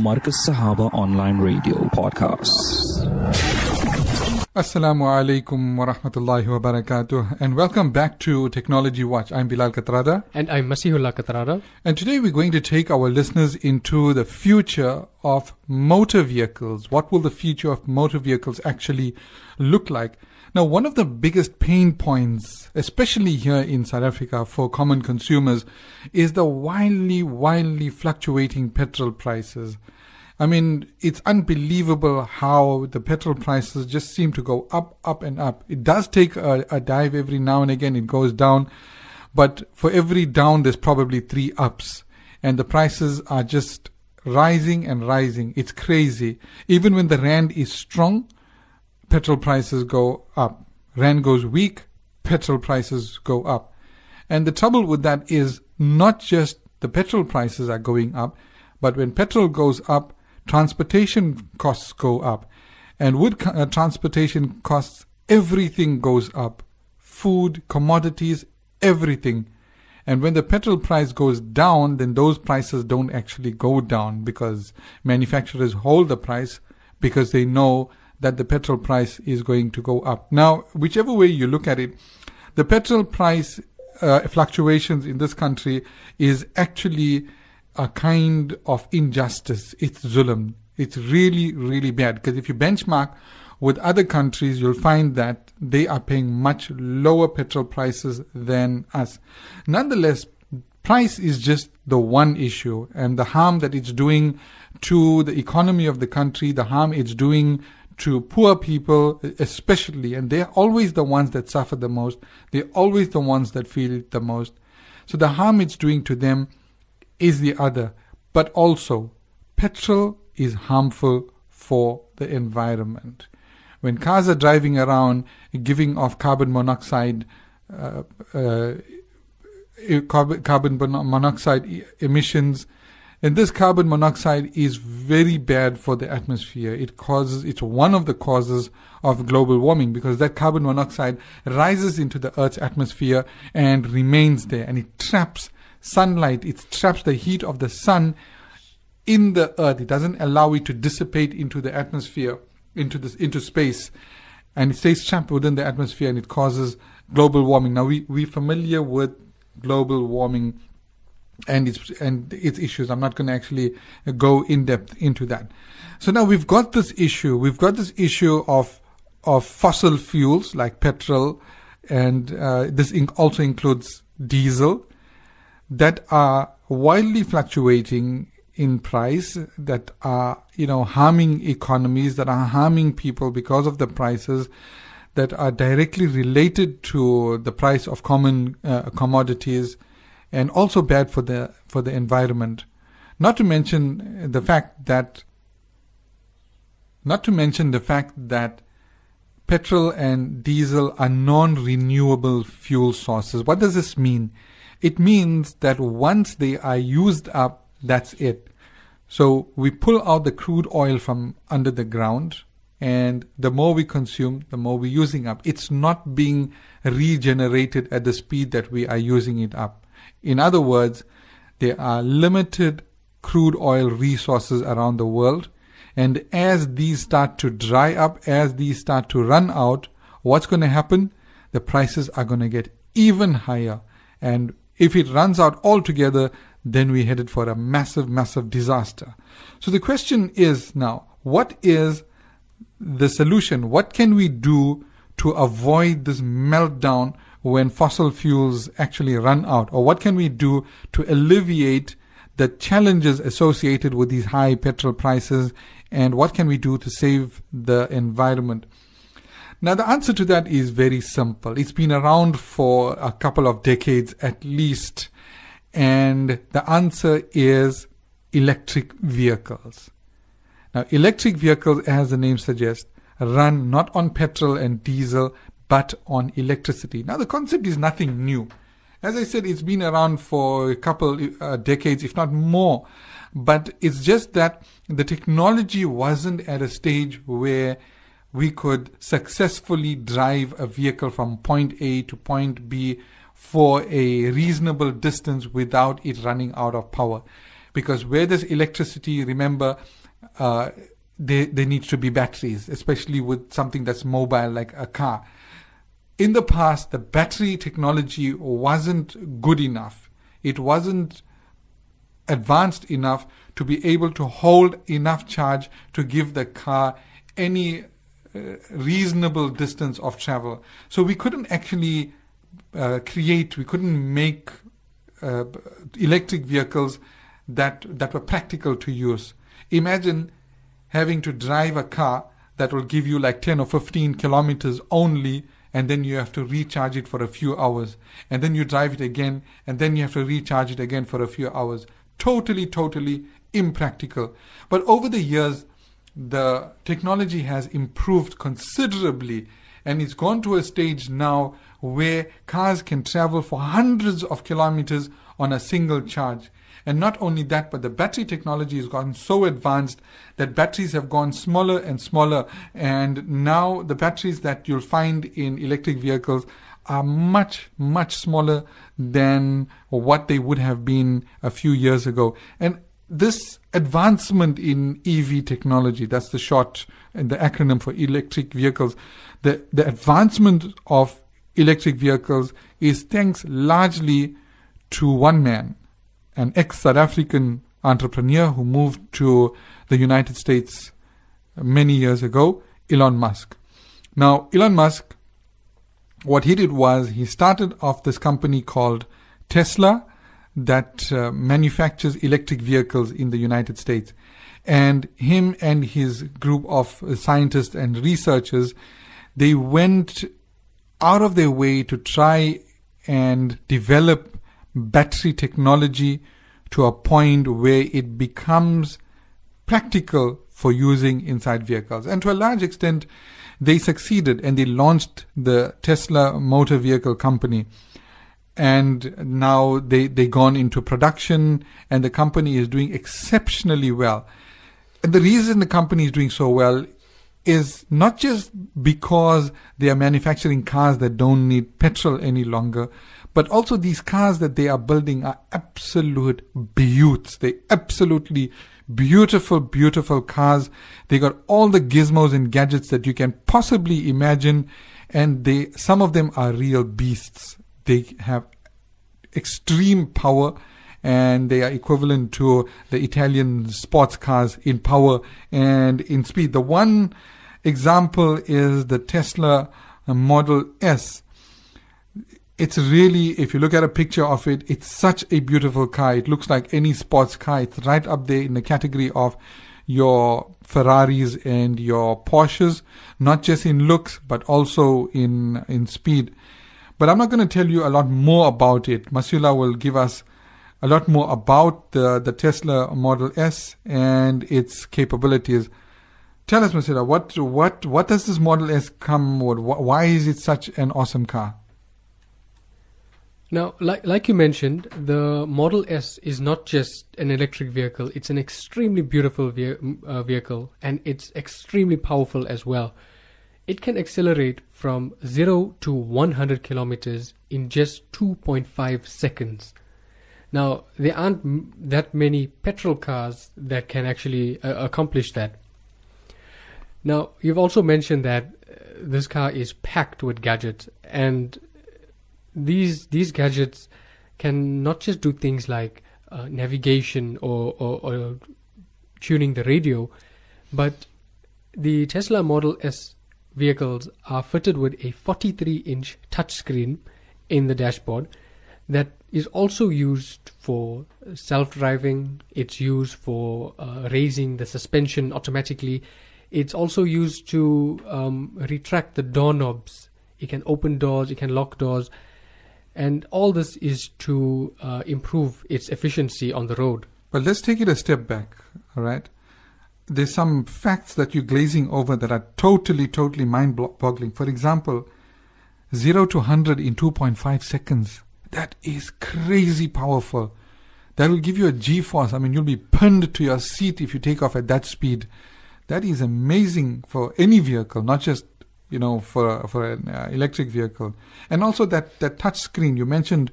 Markaz Sahaba Online Radio Podcasts. Assalamu alaikum wa rahmatullahi wa barakatuh and welcome back to Technology Watch. I'm Bilal Kathrada And I'm Masihullah Kathrada. and today we're going to take our listeners into the future of motor vehicles. What will the future of motor vehicles actually look like? Now, one of the biggest pain points, especially here in South Africa for common consumers, is the wildly, wildly fluctuating petrol prices. I mean, it's unbelievable how the petrol prices just seem to go up, up, and up. It does take a, a dive every now and again, it goes down, but for every down, there's probably three ups, and the prices are just rising and rising. It's crazy. Even when the rand is strong, petrol prices go up. Rand goes weak, petrol prices go up. And the trouble with that is not just the petrol prices are going up, but when petrol goes up, transportation costs go up. And with uh, transportation costs, everything goes up. Food, commodities, everything. And when the petrol price goes down, then those prices don't actually go down because manufacturers hold the price because they know that the petrol price is going to go up. Now, whichever way you look at it, the petrol price uh, fluctuations in this country is actually a kind of injustice. It's zulm. It's really, really bad because if you benchmark with other countries, you'll find that they are paying much lower petrol prices than us. Nonetheless, price is just the one issue and the harm that it's doing to the economy of the country, the harm it's doing to poor people, especially, and they're always the ones that suffer the most. They're always the ones that feel it the most. So the harm it's doing to them is the other. But also, petrol is harmful for the environment. When cars are driving around giving off carbon monoxide, uh, uh, carbon, monoxide emissions, and this carbon monoxide is very bad for the atmosphere. It causes, it's one of the causes of global warming because that carbon monoxide rises into the Earth's atmosphere and remains there and it traps sunlight, it traps the heat of the sun in the earth. It doesn't allow it to dissipate into the atmosphere, into this, into space. And it stays trapped within the atmosphere and it causes global warming. Now we, we're familiar with global warming and its and its issues. I'm not going to actually go in depth into that. So now we've got this issue. We've got this issue of of fossil fuels like petrol, and uh, this also includes diesel that are wildly fluctuating in price that are you know harming economies that are harming people because of the prices that are directly related to the price of common uh, commodities and also bad for the for the environment not to mention the fact that not to mention the fact that petrol and diesel are non-renewable fuel sources what does this mean it means that once they are used up that's it so we pull out the crude oil from under the ground and the more we consume, the more we're using up. It's not being regenerated at the speed that we are using it up. In other words, there are limited crude oil resources around the world. And as these start to dry up, as these start to run out, what's going to happen? The prices are going to get even higher. And if it runs out altogether, then we're headed for a massive, massive disaster. So the question is now, what is the solution? What can we do to avoid this meltdown when fossil fuels actually run out? Or what can we do to alleviate the challenges associated with these high petrol prices? And what can we do to save the environment? Now, the answer to that is very simple. It's been around for a couple of decades at least. And the answer is electric vehicles. Now, electric vehicles, as the name suggests, run not on petrol and diesel, but on electricity. Now, the concept is nothing new. As I said, it's been around for a couple uh, decades, if not more. But it's just that the technology wasn't at a stage where we could successfully drive a vehicle from point A to point B for a reasonable distance without it running out of power. because where there's electricity, remember, uh, there, there needs to be batteries, especially with something that's mobile like a car. In the past, the battery technology wasn't good enough. It wasn't advanced enough to be able to hold enough charge to give the car any uh, reasonable distance of travel. So we couldn't actually uh, create, we couldn't make uh, electric vehicles that that were practical to use. Imagine having to drive a car that will give you like 10 or 15 kilometers only and then you have to recharge it for a few hours and then you drive it again and then you have to recharge it again for a few hours. Totally totally impractical. But over the years the technology has improved considerably and it's gone to a stage now where cars can travel for hundreds of kilometers on a single charge and not only that, but the battery technology has gotten so advanced that batteries have gone smaller and smaller. And now the batteries that you'll find in electric vehicles are much, much smaller than what they would have been a few years ago. And this advancement in EV technology, that's the short and the acronym for electric vehicles, the, the advancement of electric vehicles is thanks largely to one man, an ex South African entrepreneur who moved to the United States many years ago, Elon Musk. Now, Elon Musk, what he did was he started off this company called Tesla that uh, manufactures electric vehicles in the United States. And him and his group of scientists and researchers, they went out of their way to try and develop battery technology to a point where it becomes practical for using inside vehicles. And to a large extent, they succeeded and they launched the Tesla Motor Vehicle Company. And now they, they gone into production and the company is doing exceptionally well. And the reason the company is doing so well is not just because they are manufacturing cars that don't need petrol any longer, but also these cars that they are building are absolute beauts. They absolutely beautiful, beautiful cars. They got all the gizmos and gadgets that you can possibly imagine. And they, some of them are real beasts. They have extreme power and they are equivalent to the Italian sports cars in power and in speed. The one example is the Tesla Model S it's really, if you look at a picture of it, it's such a beautiful car. It looks like any sports car. It's right up there in the category of your Ferraris and your Porsches, not just in looks, but also in, in speed. But I'm not going to tell you a lot more about it. Masula will give us a lot more about the, the Tesla Model S and its capabilities. Tell us, Masula, what, what, what does this Model S come with? Why is it such an awesome car? Now, like, like you mentioned, the Model S is not just an electric vehicle, it's an extremely beautiful ve- uh, vehicle and it's extremely powerful as well. It can accelerate from 0 to 100 kilometers in just 2.5 seconds. Now, there aren't m- that many petrol cars that can actually uh, accomplish that. Now, you've also mentioned that uh, this car is packed with gadgets, and these these gadgets can not just do things like uh, navigation or, or, or, tuning the radio, but the Tesla Model S vehicles are fitted with a 43 inch touchscreen in the dashboard that is also used for self driving, it's used for uh, raising the suspension automatically, it's also used to um, retract the doorknobs. It can open doors, it can lock doors and all this is to uh, improve its efficiency on the road. But let's take it a step back, all right? There's some facts that you're glazing over that are totally, totally mind boggling. For example, 0 to 100 in 2.5 seconds. That is crazy powerful. That will give you a G force. I mean, you'll be pinned to your seat if you take off at that speed. That is amazing for any vehicle, not just you know, for for an uh, electric vehicle, and also that that touch screen you mentioned,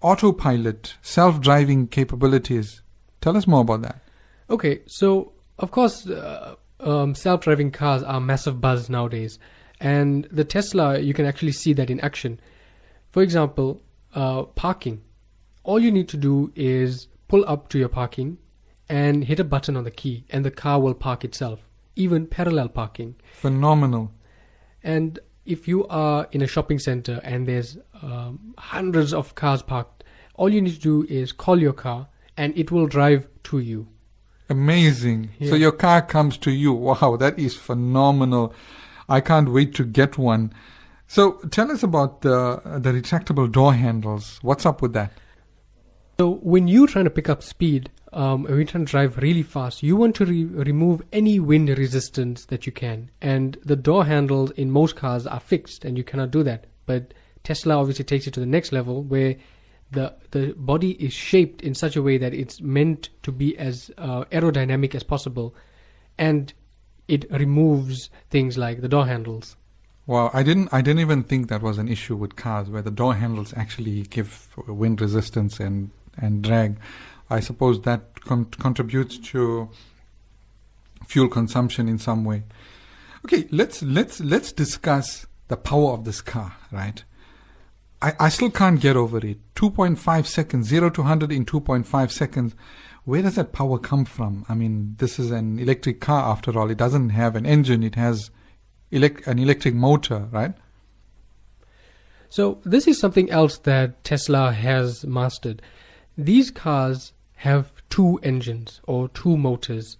autopilot, self-driving capabilities. Tell us more about that. Okay, so of course, uh, um, self-driving cars are massive buzz nowadays, and the Tesla you can actually see that in action. For example, uh, parking. All you need to do is pull up to your parking and hit a button on the key, and the car will park itself. Even parallel parking. Phenomenal. And if you are in a shopping center and there's um, hundreds of cars parked, all you need to do is call your car and it will drive to you. Amazing. So your car comes to you. Wow, that is phenomenal. I can't wait to get one. So tell us about the the retractable door handles. What's up with that? So when you're trying to pick up speed, um, when you're trying to drive really fast, you want to re- remove any wind resistance that you can. And the door handles in most cars are fixed, and you cannot do that. But Tesla obviously takes it to the next level, where the the body is shaped in such a way that it's meant to be as uh, aerodynamic as possible, and it removes things like the door handles. Wow, I didn't I didn't even think that was an issue with cars where the door handles actually give wind resistance and and drag. I suppose that con- contributes to fuel consumption in some way. Okay, let's let's let's discuss the power of this car, right? I, I still can't get over it. 2.5 seconds, 0 to 100 in 2.5 seconds. Where does that power come from? I mean, this is an electric car after all. It doesn't have an engine, it has elect- an electric motor, right? So this is something else that Tesla has mastered. These cars have two engines or two motors.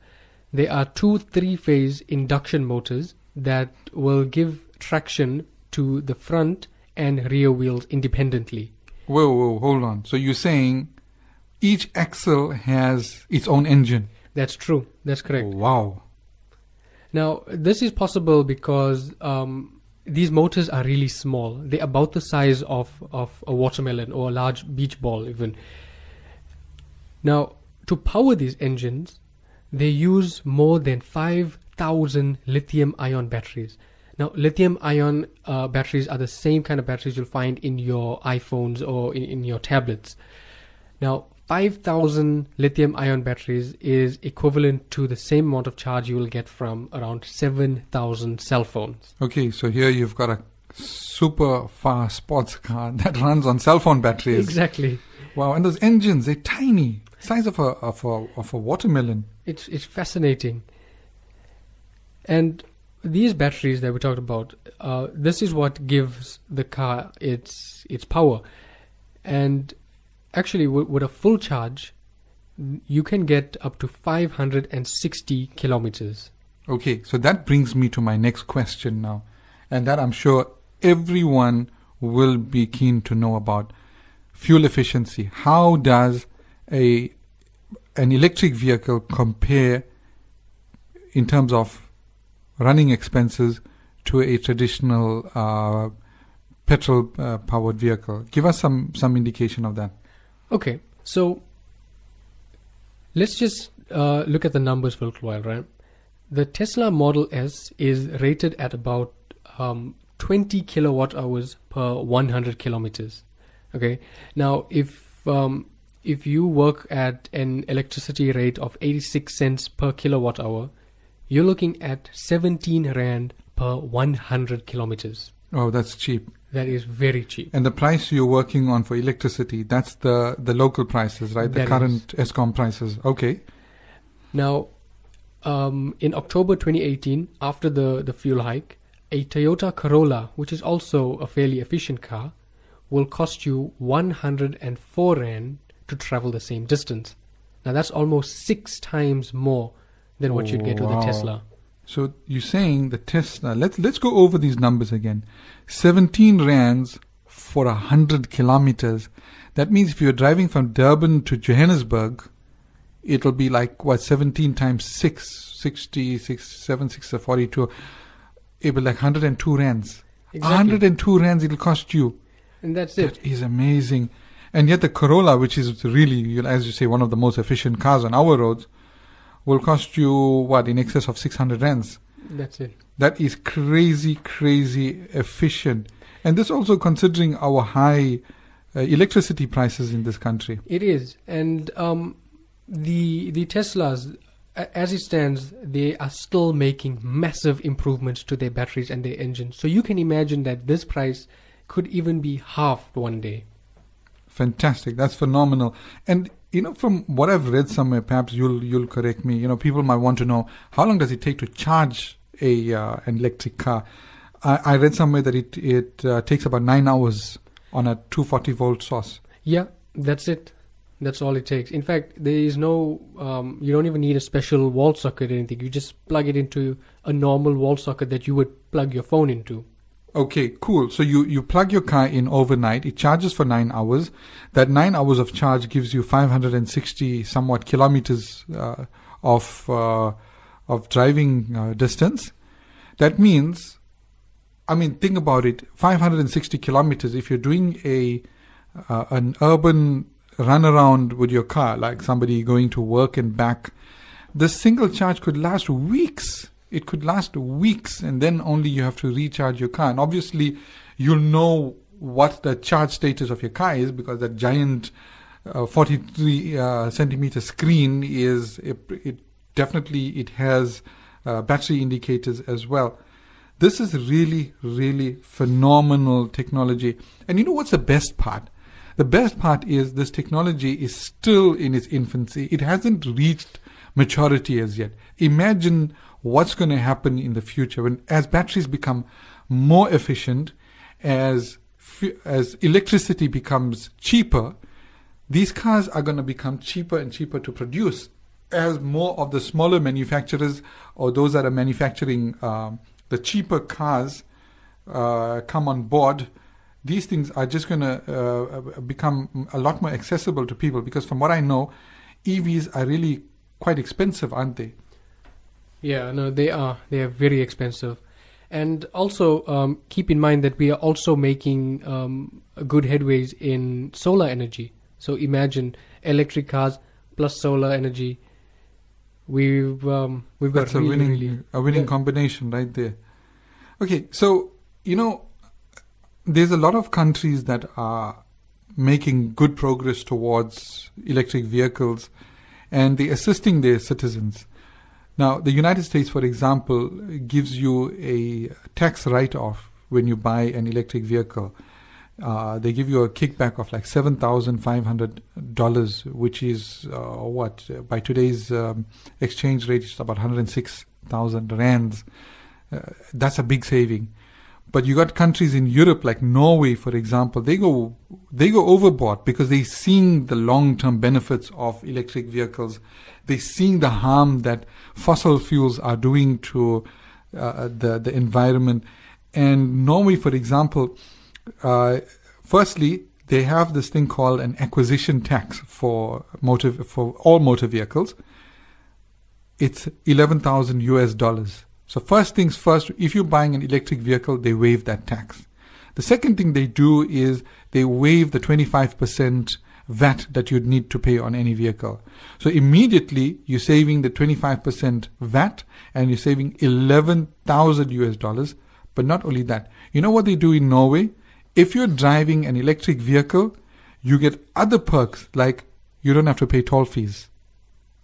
They are two three-phase induction motors that will give traction to the front and rear wheels independently. Whoa, whoa, hold on. So you're saying each axle has its own engine? That's true. That's correct. Wow. Now, this is possible because um, these motors are really small. They're about the size of, of a watermelon or a large beach ball, even. Now, to power these engines, they use more than 5,000 lithium ion batteries. Now, lithium ion uh, batteries are the same kind of batteries you'll find in your iPhones or in, in your tablets. Now, 5,000 lithium ion batteries is equivalent to the same amount of charge you will get from around 7,000 cell phones. Okay, so here you've got a super fast sports car that runs on cell phone batteries. Exactly. Wow, and those engines, they're tiny, size of a of a of a watermelon. It's, it's fascinating. And these batteries that we talked about, uh, this is what gives the car its its power. And actually, with, with a full charge, you can get up to 560 kilometers. Okay, so that brings me to my next question now, and that I'm sure everyone will be keen to know about fuel efficiency. How does a an electric vehicle compare in terms of running expenses to a traditional uh, petrol uh, powered vehicle? Give us some some indication of that. Okay, so let's just uh, look at the numbers for a little while, right? The Tesla Model S is rated at about um, 20 kilowatt hours per 100 kilometers. Okay, now if um, if you work at an electricity rate of 86 cents per kilowatt hour, you're looking at 17 rand per 100 kilometers. Oh, that's cheap. That is very cheap. And the price you're working on for electricity, that's the, the local prices, right? The That current Eskom prices. Okay. Now, um, in October 2018, after the, the fuel hike, a Toyota Corolla, which is also a fairly efficient car, will cost you 104 Rand to travel the same distance. Now, that's almost six times more than what you'd get with oh, Wow. a Tesla. So you're saying the Tesla, let's, let's go over these numbers again. 17 rands for a hundred kilometers. That means if you're driving from Durban to Johannesburg, it'll be like what 17 times 6 60 6 7 6 42 it'll be like 102 rands Exactly. 102 rands it'll cost you And that's it. That is amazing. And yet the Corolla, which is really, as you say, one of the most efficient cars on our roads, will cost you what in excess of 600 rands. That's it. That is crazy, crazy efficient. And this also considering our high uh, electricity prices in this country. It is. And um, the the Teslas, as it stands, they are still making massive improvements to their batteries and their engines. So you can imagine that this price could even be halved one day. Fantastic. That's phenomenal. And you know, from what I've read somewhere, perhaps you'll you'll correct me. You know, people might want to know how long does it take to charge a uh, an electric car. I, I read somewhere that it it uh, takes about nine hours on a 240 volt source. Yeah, that's it. That's all it takes. In fact, there is no. Um, you don't even need a special wall socket or anything. You just plug it into a normal wall socket that you would plug your phone into. Okay, cool. So you, you plug your car in overnight. It charges for nine hours. That nine hours of charge gives you 560 somewhat kilometers uh, of uh, of driving uh, distance. That means, I mean, think about it. 560 kilometers. If you're doing a uh, an urban run around with your car, like somebody going to work and back, the single charge could last weeks it could last weeks and then only you have to recharge your car. And obviously, you'll know what the charge status of your car is because that giant uh, 43 uh, centimeter screen is it, it definitely it has uh, battery indicators as well. This is really, really phenomenal technology. And you know what's the best part? The best part is this technology is still in its infancy. It hasn't reached maturity as yet. Imagine what's going to happen in the future when as batteries become more efficient as as electricity becomes cheaper these cars are going to become cheaper and cheaper to produce as more of the smaller manufacturers or those that are manufacturing um, the cheaper cars uh, come on board. These things are just going to uh, become a lot more accessible to people because from what i know evs are really quite expensive aren't they yeah, no, they are. They are very expensive. And also um, keep in mind that we are also making um, good headways in solar energy. So imagine electric cars plus solar energy. We've um, we've That's got really, a winning really, a winning yeah. combination right there. Okay, so you know, there's a lot of countries that are making good progress towards electric vehicles, and they're assisting their citizens. Now, the United States, for example, gives you a tax write off when you buy an electric vehicle. Uh, they give you a kickback of like seven thousand five hundred dollars, which is uh, what by today's um, exchange rate is about one hundred six thousand rands. Uh, that's a big saving. But you got countries in Europe like Norway, for example, they go they go overboard because they're seeing the long term benefits of electric vehicles. They're seeing the harm that fossil fuels are doing to uh, the the environment. And Norway, for example, uh, firstly, they have this thing called an acquisition tax for motor for all motor vehicles. It's eleven thousand US dollars. So first things first, if you're buying an electric vehicle, they waive that tax. The second thing they do is they waive the 25% VAT that you'd need to pay on any vehicle. So immediately you're saving the 25% VAT and you're saving 11,000 US dollars. But not only that, you know what they do in Norway? If you're driving an electric vehicle, you get other perks like you don't have to pay toll fees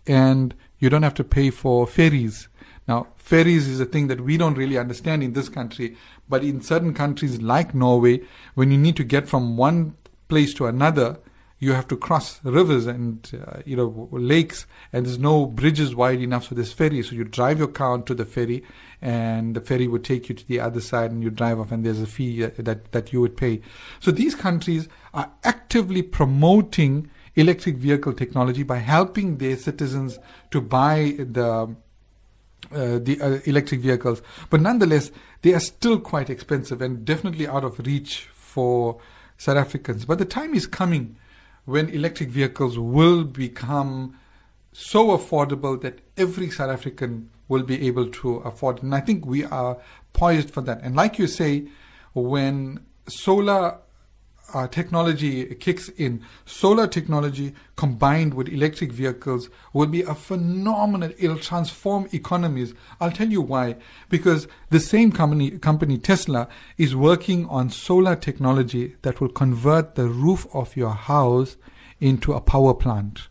and you don't have to pay for ferries. Now, ferries is a thing that we don't really understand in this country, but in certain countries like Norway, when you need to get from one place to another, you have to cross rivers and uh, you know lakes, and there's no bridges wide enough for this ferry. So you drive your car onto the ferry, and the ferry would take you to the other side, and you drive off, and there's a fee uh, that that you would pay. So these countries are actively promoting electric vehicle technology by helping their citizens to buy the uh, the uh, electric vehicles, but nonetheless, they are still quite expensive and definitely out of reach for South Africans. But the time is coming when electric vehicles will become so affordable that every South African will be able to afford. And I think we are poised for that. And like you say, when solar uh, technology kicks in, solar technology combined with electric vehicles will be a phenomenal. It'll transform economies. I'll tell you why. Because the same company, company Tesla, is working on solar technology that will convert the roof of your house into a power plant.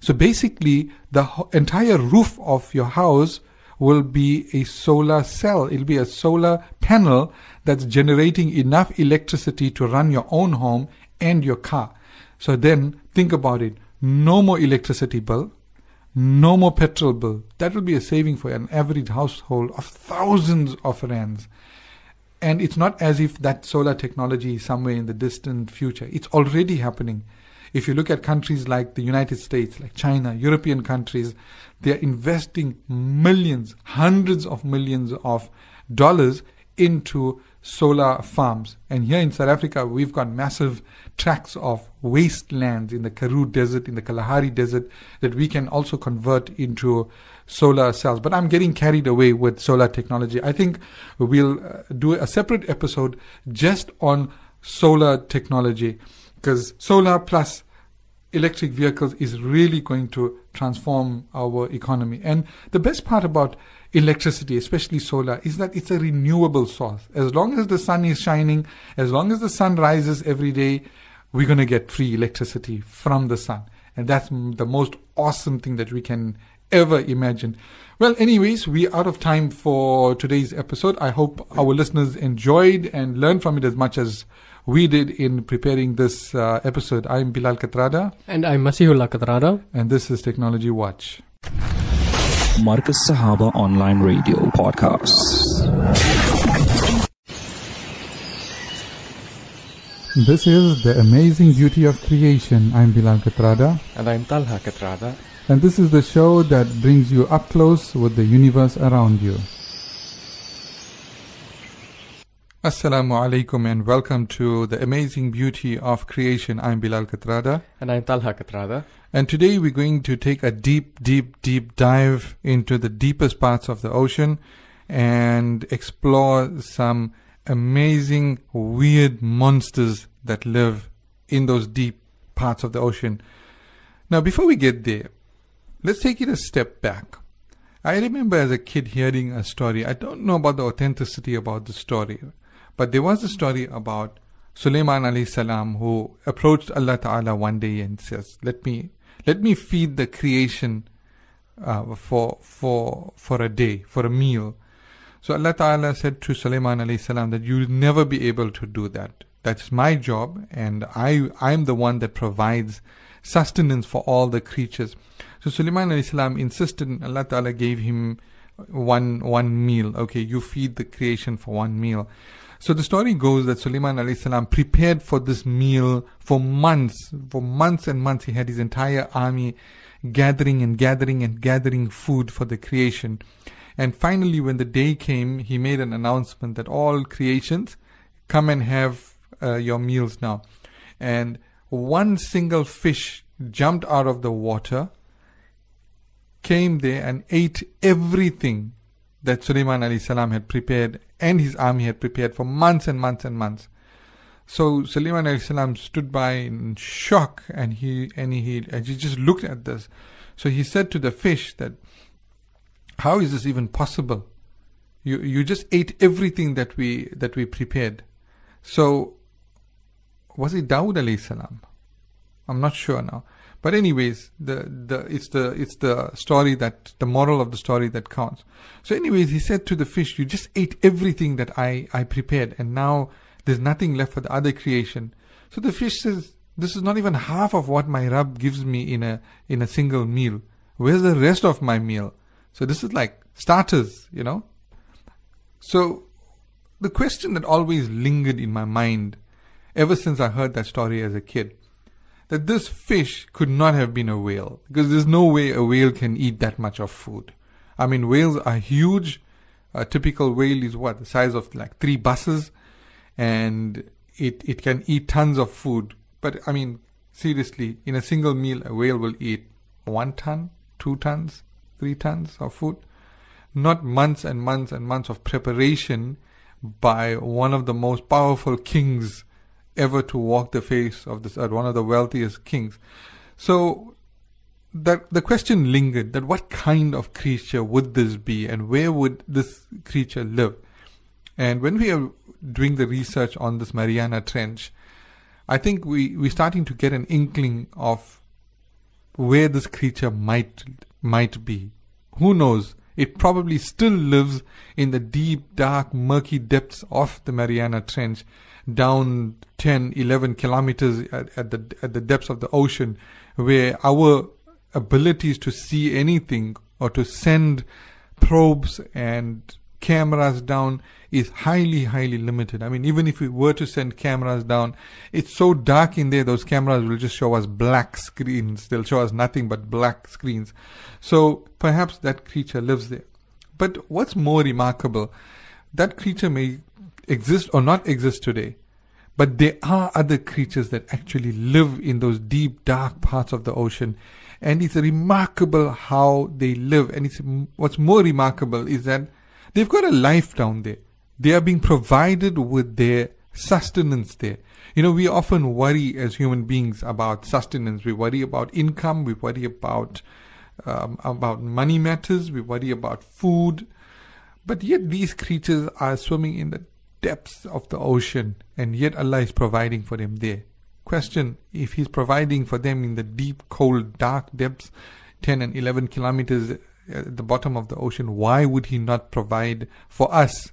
So basically, the entire roof of your house will be a solar cell. It'll be a solar panel that's generating enough electricity to run your own home and your car. So then think about it. No more electricity bill. No more petrol bill. That will be a saving for an average household of thousands of rands. And it's not as if that solar technology is somewhere in the distant future. It's already happening. If you look at countries like the United States, like China, European countries, they are investing millions, hundreds of millions of dollars into solar farms. And here in South Africa, we've got massive tracts of wastelands in the Karoo Desert, in the Kalahari Desert, that we can also convert into solar cells. But I'm getting carried away with solar technology. I think we'll uh, do a separate episode just on solar technology because solar plus electric vehicles is really going to transform our economy. And the best part about electricity, especially solar, is that it's a renewable source. As long as the sun is shining, as long as the sun rises every day, we're going to get free electricity from the sun. And that's the most awesome thing that we can ever imagine. Well, anyways, we're out of time for today's episode. I hope our listeners enjoyed and learned from it as much as we did in preparing this uh, episode. I'm Bilal Kathrada. And I'm Masihullah Kathrada. And this is Technology Watch. Markaz Sahaba Online Radio Podcast. This is The Amazing Beauty of Creation. I'm Bilal Kathrada. And I'm Talha Kathrada. And this is the show that brings you up close with the universe around you. Assalamu alaikum and welcome to The Amazing Beauty of Creation. I'm Bilal Kathrada. And I'm Talha Kathrada. And today we're going to take a deep, deep, deep dive into the deepest parts of the ocean and explore some amazing, weird monsters that live in those deep parts of the ocean. Now, before we get there, let's take it a step back. I remember as a kid hearing a story. I don't know about the authenticity about the story, but there was a story about Sulaiman alayhi salam who approached Allah Ta'ala one day and says, Let me let me feed the creation uh, for for for a day, for a meal. So Allah Ta'ala said to Sulaiman alayhi salam that you'll never be able to do that. That's my job and I I'm the one that provides sustenance for all the creatures. So Sulaiman alayhi salam insisted and Allah Ta'ala gave him one one meal. Okay, you feed the creation for one meal. So the story goes that Sulaiman alayhi salam prepared for this meal for months. For months and months he had his entire army gathering and gathering and gathering food for the creation. And finally when the day came, he made an announcement that all creations come and have uh, your meals now. And one single fish jumped out of the water, came there and ate everything that Sulaiman alayhi salam had prepared and his army had prepared for months and months and months. So Sulaiman alayhi salam stood by in shock and he and he and he just looked at this. So he said to the fish that how is this even possible? You you just ate everything that we that we prepared. So was it Dawood alayhi salam? I'm not sure now. But anyways, the, the it's the it's the story that the moral of the story that counts. So anyways, he said to the fish, "You just ate everything that I I prepared, and now there's nothing left for the other creation." So the fish says, "This is not even half of what my Rabb gives me in a in a single meal. Where's the rest of my meal?" So this is like starters, you know. So the question that always lingered in my mind ever since I heard that story as a kid that this fish could not have been a whale because there's no way a whale can eat that much of food. I mean, whales are huge. A typical whale is what the size of like three buses, and it it can eat tons of food. But I mean, seriously, in a single meal, a whale will eat one ton, two tons, three tons of food, not months and months and months of preparation by one of the most powerful kings ever to walk the face of this earth, one of the wealthiest kings. So that the question lingered that what kind of creature would this be and where would this creature live? And when we are doing the research on this Mariana Trench, I think we, we're starting to get an inkling of where this creature might might be. Who knows? It probably still lives in the deep, dark, murky depths of the Mariana Trench, down 10, 11 kilometers at, at the at the depths of the ocean, where our abilities to see anything or to send probes and cameras down is highly, highly limited. I mean, even if we were to send cameras down, it's so dark in there, those cameras will just show us black screens. They'll show us nothing but black screens. So perhaps that creature lives there. But what's more remarkable, that creature may exist or not exist today. But there are other creatures that actually live in those deep, dark parts of the ocean. And it's remarkable how they live. And it's, what's more remarkable is that they've got a life down there. They are being provided with their sustenance there. You know, we often worry as human beings about sustenance. We worry about income. We worry about um, about money matters. We worry about food. But yet these creatures are swimming in the depths of the ocean, and yet Allah is providing for them there. Question: If He's providing for them in the deep, cold, dark depths, ten and eleven kilometers uh, at the bottom of the ocean, why would He not provide for us?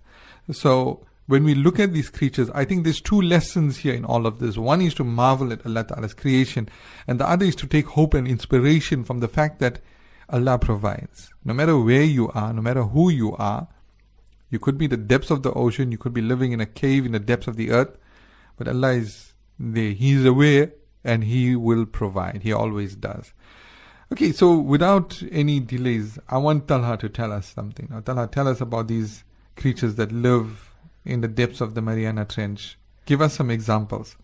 So when we look at these creatures, I think there's two lessons here in all of this. One is to marvel at Allah Ta'ala's creation, and the other is to take hope and inspiration from the fact that Allah provides. No matter where you are, no matter who you are, you could be the depths of the ocean, you could be living in a cave in the depths of the earth, but Allah is there. He is aware and He will provide. He always does. Okay, so without any delays, I want Talha to tell us something. Now, Talha, tell us about these creatures that live in the depths of the Mariana Trench. Give us some examples.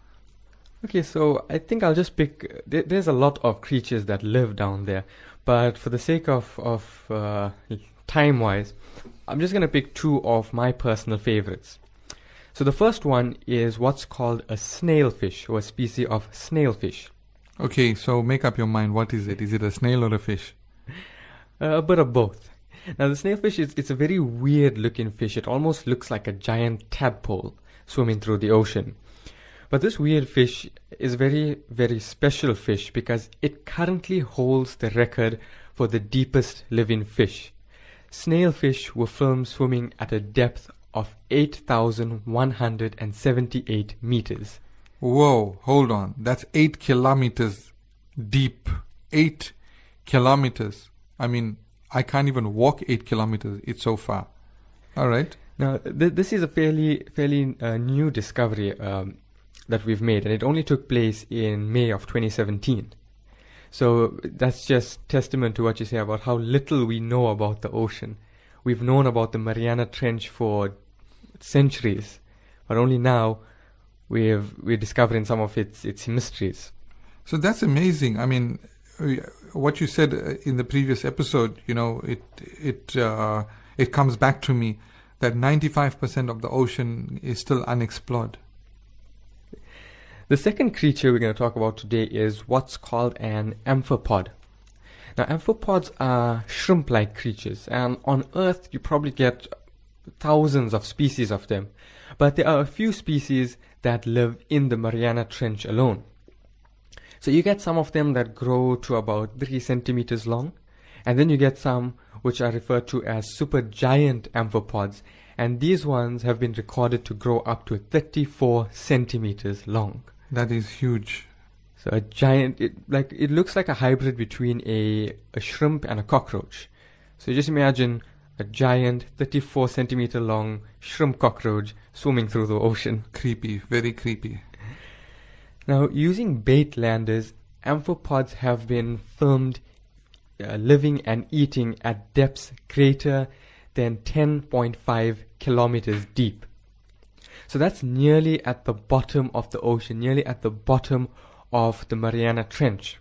Okay, so I think I'll just pick. There, there's a lot of creatures that live down there, but for the sake of of uh, time wise, I'm just gonna pick two of my personal favorites. So the first one is what's called a snailfish, or a species of snailfish. Okay, so make up your mind. What is it? Is it a snail or a fish? Uh, a bit of both. Now the snailfish is it's a very weird looking fish. It almost looks like a giant tadpole swimming through the ocean. But this weird fish is very very special fish because it currently holds the record for the deepest living fish. Snailfish were filmed swimming at a depth of 8,178 meters. Whoa, hold on. That's eight kilometers deep. Eight kilometers. I mean, I can't even walk eight kilometers. It's so far. All right. Now, th- this is a fairly fairly uh, new discovery um, that we've made, and it only took place in May of 2017. So that's just testament to what you say about how little we know about the ocean. We've known about the Mariana Trench for centuries, but only now we're we're discovering some of its its mysteries. So that's amazing. I mean, uh, what you said uh, in the previous episode, you know, it it uh, it comes back to me that 95% of the ocean is still unexplored. The second creature we're going to talk about today is what's called an amphipod. Now, amphipods are shrimp-like creatures, and on Earth you probably get thousands of species of them, but there are a few species that live in the Mariana Trench alone. So you get some of them that grow to about 3 centimeters long, and then you get some which are referred to as supergiant amphipods, and these ones have been recorded to grow up to 34 centimeters long. That is huge. So a giant, it, like it looks like a hybrid between a, a shrimp and a cockroach. So just imagine a giant 34 centimeter long shrimp cockroach swimming through the ocean. Creepy, very creepy. Now, using bait landers, amphipods have been filmed uh, living and eating at depths greater than 10.5 kilometers deep. So that's nearly at the bottom of the ocean, nearly at the bottom of the Mariana Trench.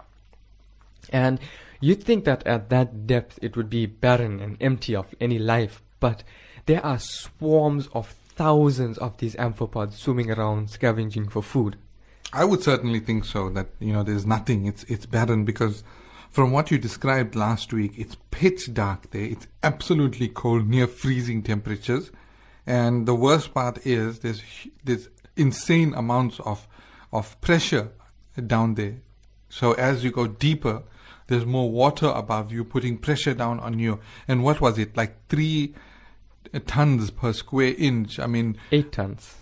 And you'd think that at that depth it would be barren and empty of any life, but there are swarms of thousands of these amphipods swimming around scavenging for food. I would certainly think so. That you know, there's nothing. It's it's barren because, from what you described last week, it's pitch dark there. It's absolutely cold, near freezing temperatures, and the worst part is there's there's insane amounts of of pressure down there. So as you go deeper, there's more water above you, putting pressure down on you. And what was it? Like three tons per square inch. I mean, Eight tons.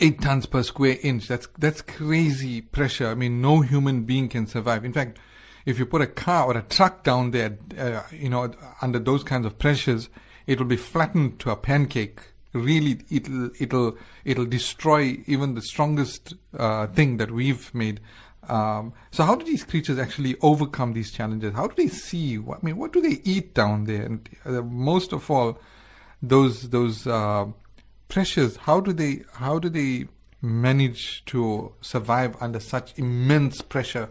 eight tons per square inch. That's that's crazy pressure. I mean, no human being can survive. In fact, if you put a car or a truck down there, uh, you know, under those kinds of pressures, it will be flattened to a pancake. Really, it'll it'll it'll destroy even the strongest uh, thing that we've made. Um, so, how do these creatures actually overcome these challenges? How do they see? I mean, what do they eat down there? And uh, most of all, those those uh, pressures how do they how do they manage to survive under such immense pressure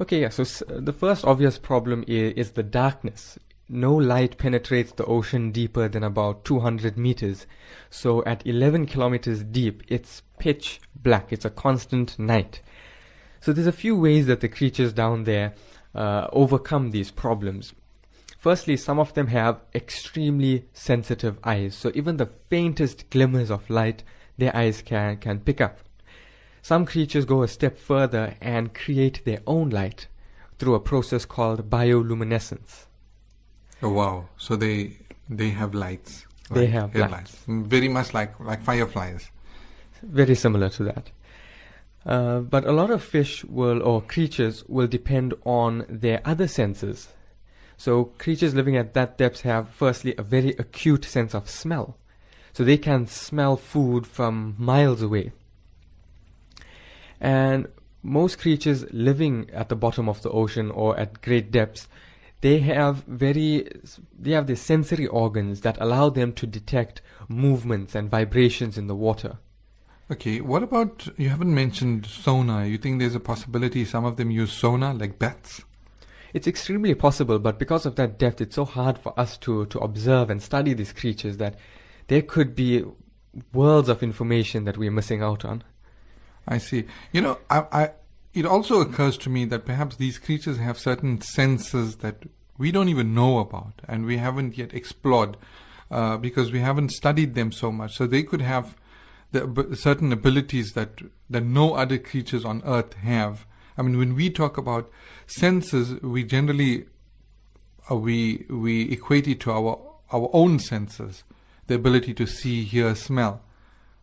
Okay, yeah. So the first obvious problem is, is the darkness. No light penetrates the ocean deeper than about 200 meters. So at 11 kilometers deep, it's pitch black. It's a constant night. So there's a few ways that the creatures down there uh, overcome these problems. Firstly, some of them have extremely sensitive eyes. So even the faintest glimmers of light, their eyes can, can pick up. Some creatures go a step further and create their own light through a process called bioluminescence. Oh wow so they they have lights They have lights. Very much like like fireflies Very similar to that. Uh, but a lot of fish will, or creatures, will depend on their other senses. So creatures living at that depth have, firstly, a very acute sense of smell. So they can smell food from miles away. And most creatures living at the bottom of the ocean or at great depths, they have very, they have the sensory organs that allow them to detect movements and vibrations in the water. okay what about you haven't mentioned sonar you think there's a possibility some of them use sonar like bats It's extremely possible, but because of that depth, it's so hard for us to, to observe and study these creatures that there could be worlds of information that we're missing out on. I see. You know, I, I, it also occurs to me that perhaps these creatures have certain senses that we don't even know about and we haven't yet explored uh, because we haven't studied them so much. So they could have the, certain abilities that that no other creatures on Earth have. I mean, when we talk about senses, we generally uh, we we equate it to our our own senses, the ability to see, hear, smell.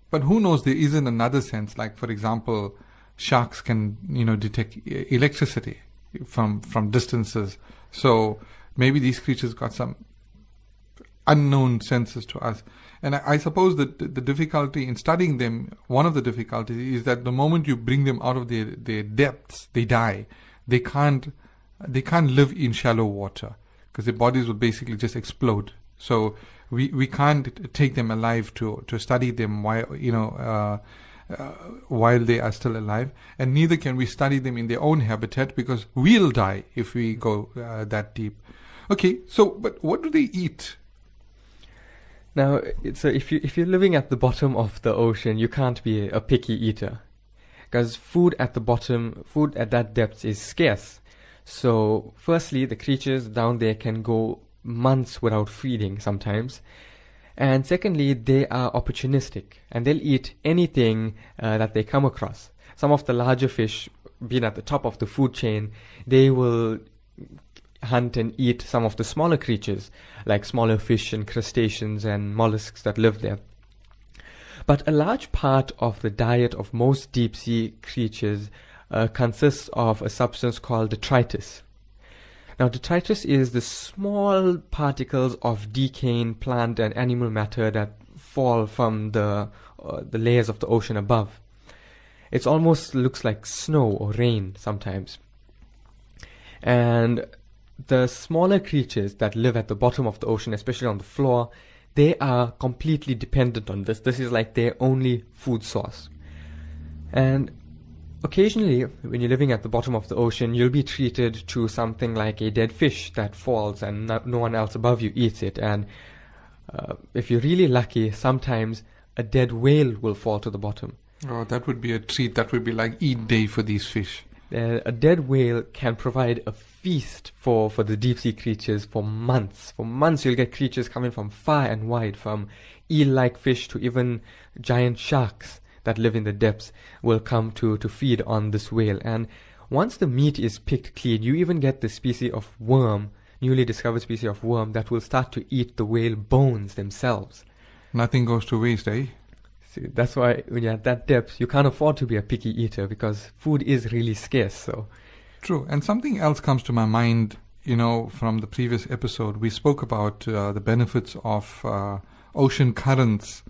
But who knows? There isn't another sense. Like, for example, sharks can you know detect electricity from from distances. So maybe these creatures got some unknown senses to us. And I, I suppose that the, difficulty in studying them, one of the difficulties is that the moment you bring them out of their, their depths, they die. They can't they can't live in shallow water because their bodies will basically just explode. So we we can't take them alive to to study them while you know uh, uh, while they are still alive, and neither can we study them in their own habitat because we'll die if we go uh, that deep. Okay, so but what do they eat? Now, a, if you if you're living at the bottom of the ocean, you can't be a picky eater, because food at the bottom, food at that depth is scarce. So, firstly, the creatures down there can go months without feeding sometimes, and secondly, they are opportunistic and they'll eat anything uh, that they come across. Some of the larger fish, being at the top of the food chain, they will hunt and eat some of the smaller creatures, like smaller fish and crustaceans and mollusks that live there. But a large part of the diet of most deep sea creatures uh, consists of a substance called detritus. Now, detritus is the small particles of decaying plant and animal matter that fall from the uh, the layers of the ocean above. It almost looks like snow or rain sometimes. And the smaller creatures that live at the bottom of the ocean, especially on the floor, they are completely dependent on this. This is like their only food source. And occasionally, when you're living at the bottom of the ocean, you'll be treated to something like a dead fish that falls and no, no one else above you eats it. And uh, if you're really lucky, sometimes a dead whale will fall to the bottom. Oh, that would be a treat. That would be like Eid day for these fish. Uh, a dead whale can provide a feast for, for the deep sea creatures for months. For months, you'll get creatures coming from far and wide, from eel like fish to even giant sharks that live in the depths will come to, to feed on this whale. And once the meat is picked clean, you even get the species of worm, newly discovered species of worm, that will start to eat the whale bones themselves. Nothing goes to waste, eh? See, that's why when you're at that depth, you can't afford to be a picky eater because food is really scarce. So, True. And something else comes to my mind, you know, from the previous episode. We spoke about uh, the benefits of uh, ocean currents.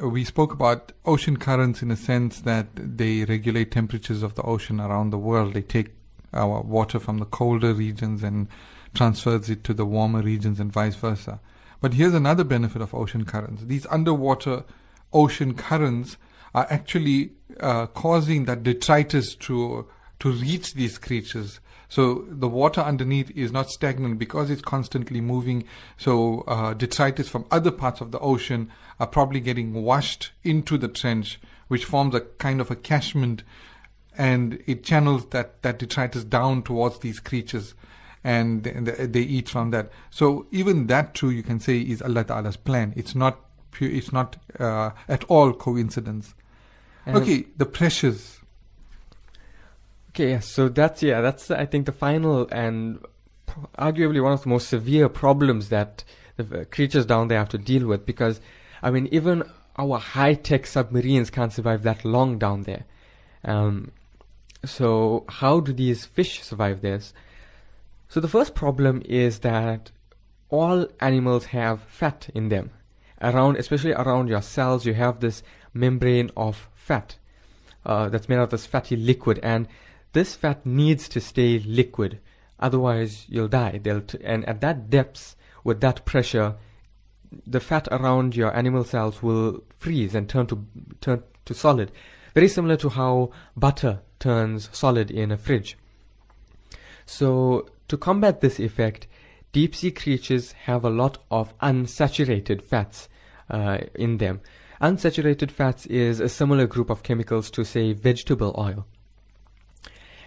We spoke about ocean currents in a sense that they regulate temperatures of the ocean around the world. They take our water from the colder regions and transfers it to the warmer regions and vice versa. But here's another benefit of ocean currents. These underwater ocean currents are actually uh, causing that detritus to to reach these creatures. So the water underneath is not stagnant because it's constantly moving. So uh, detritus from other parts of the ocean are probably getting washed into the trench, which forms a kind of a catchment, and it channels that that detritus down towards these creatures, and they, they eat from that. So even that too, you can say, is Allah Ta'ala's plan. It's not pure. It's not uh, at all coincidence. and- okay, the pressures. Okay, yeah, so that's yeah, that's I think the final and arguably one of the most severe problems that the uh, creatures down there have to deal with because I mean even our high-tech submarines can't survive that long down there. Um, so how do these fish survive this? So the first problem is that all animals have fat in them. Around, especially around your cells, you have this membrane of fat uh, that's made out of this fatty liquid, and this fat needs to stay liquid, otherwise you'll die. They'll t- and at that depths, with that pressure, the fat around your animal cells will freeze and turn to turn to solid. Very similar to how butter turns solid in a fridge. So to combat this effect, deep sea creatures have a lot of unsaturated fats uh, in them. Unsaturated fats is a similar group of chemicals to say vegetable oil.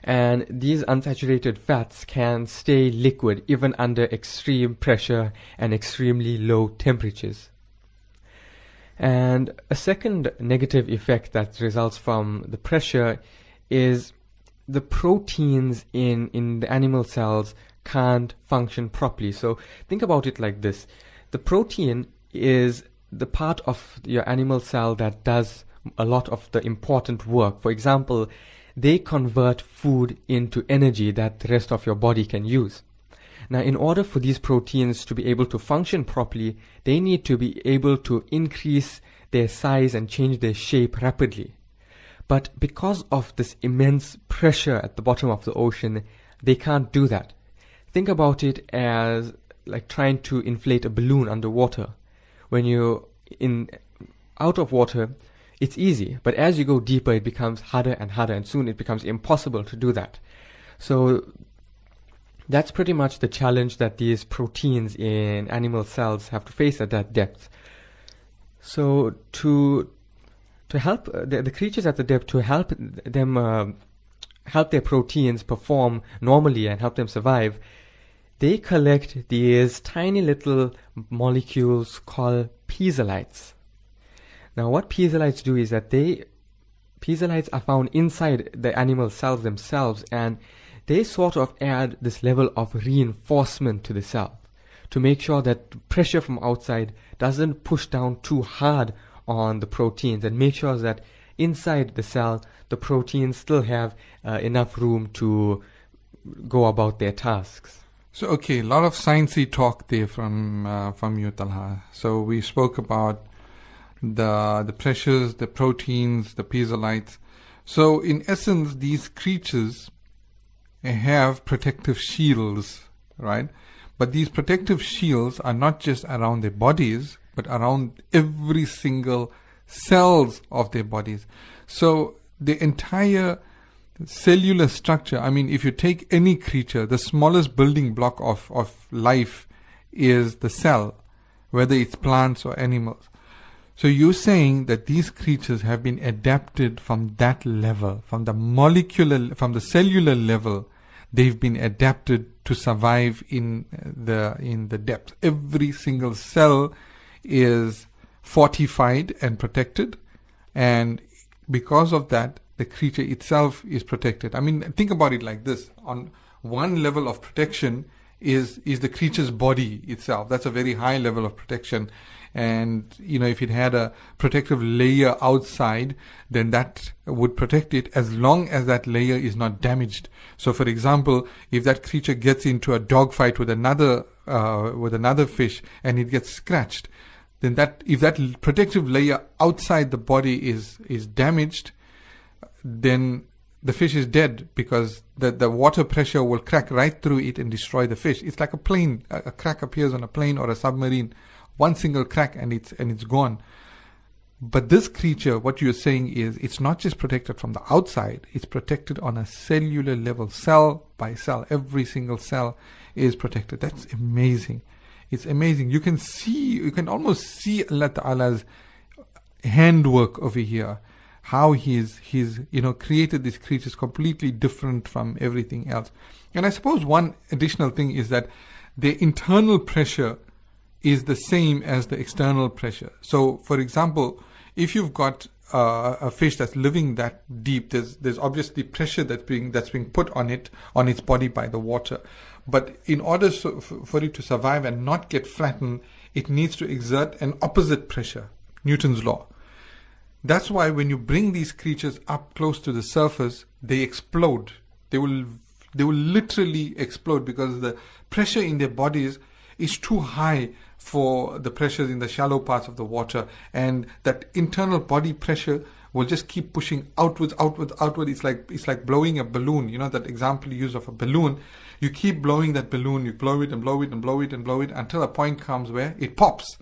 And these unsaturated fats can stay liquid even under extreme pressure and extremely low temperatures. And a second negative effect that results from the pressure is the proteins in, in the animal cells can't function properly. So think about it like this. The protein is the part of your animal cell that does a lot of the important work. For example, they convert food into energy that the rest of your body can use. Now, in order for these proteins to be able to function properly, they need to be able to increase their size and change their shape rapidly. But because of this immense pressure at the bottom of the ocean, they can't do that. Think about it as like trying to inflate a balloon underwater. When you're in out of water, it's easy, but as you go deeper, it becomes harder and harder, and soon it becomes impossible to do that. So that's pretty much the challenge that these proteins in animal cells have to face at that depth. So to to help uh, the, the creatures at the depth to help them uh, help their proteins perform normally and help them survive, they collect these tiny little molecules called piezolytes. Now, what piezolytes do is that they piezolytes are found inside the animal cells themselves, and they sort of add this level of reinforcement to the cell to make sure that pressure from outside doesn't push down too hard on the proteins and make sure that inside the cell the proteins still have uh, enough room to go about their tasks. So okay, a lot of sciencey talk there from uh, from you, Talha. So we spoke about the the pressures, the proteins, the piezolytes. So in essence, these creatures have protective shields, right? But these protective shields are not just around their bodies, but around every single cells of their bodies. So the entire cellular structure, I mean, if you take any creature, the smallest building block of, of life is the cell, whether it's plants or animals. So you're saying that these creatures have been adapted from that level, from the molecular, from the cellular level, they've been adapted to survive in uh, the, in the depth. Every single cell is fortified and protected. And because of that, the creature itself is protected. I mean, think about it like this. On one level of protection is, is the creature's body itself. That's a very high level of protection. And, you know, if it had a protective layer outside, then that would protect it as long as that layer is not damaged. So, for example, if that creature gets into a dogfight with another, uh, with another fish and it gets scratched, then that, if that protective layer outside the body is, is damaged, then the fish is dead because the, the water pressure will crack right through it and destroy the fish. It's like a plane. A, a, crack appears on a plane or a submarine. One single crack and it's, and it's gone. But this creature, what you're saying is it's not just protected from the outside, it's protected on a cellular level, cell by cell. Every single cell is protected. That's amazing. It's amazing. You can see, you can almost see Allah Ta'ala's handwork over here how he's he's you know created these creatures completely different from everything else. And I suppose one additional thing is that the internal pressure is the same as the external pressure. So, for example, if you've got uh, a fish that's living that deep, there's there's obviously pressure that's being that's being put on it on its body by the water. But in order so, for it to survive and not get flattened, it needs to exert an opposite pressure, Newton's law. That's why when you bring these creatures up close to the surface, they explode. They will, they will literally explode because the pressure in their bodies is too high for the pressures in the shallow parts of the water. And that internal body pressure will just keep pushing outwards, outwards, outward. It's like, it's like blowing a balloon. You know, that example you use of a balloon. You keep blowing that balloon, you blow it and blow it and blow it and blow it until a point comes where it pops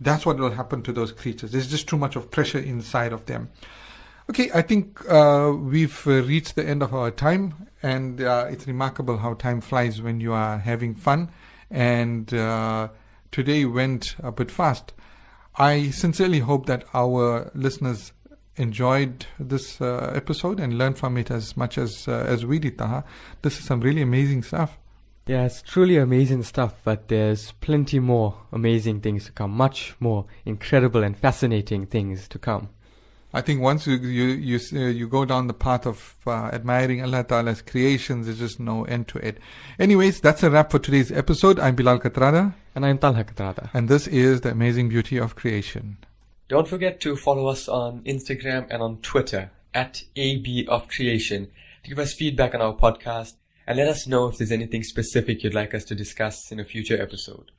that's what will happen to those creatures. There's just too much of pressure inside of them. Okay, I think uh, we've uh, reached the end of our time, and uh, it's remarkable how time flies when you are having fun. And uh, today went a bit fast. I sincerely hope that our listeners enjoyed this uh, episode and learned from it as much as uh, as we did. Taha. This is some really amazing stuff. Yeah, it's truly amazing stuff, but there's plenty more amazing things to come, much more incredible and fascinating things to come. I think once you you you, uh, you go down the path of uh, admiring Allah Ta'ala's creations, there's just no end to it. Anyways, that's a wrap for today's episode. I'm Bilal Kathrada. And I'm Talha Kathrada. And this is The Amazing Beauty of Creation. Don't forget to follow us on Instagram and on Twitter at AB of Creation to give us feedback on our podcast and let us know if there's anything specific you'd like us to discuss in a future episode.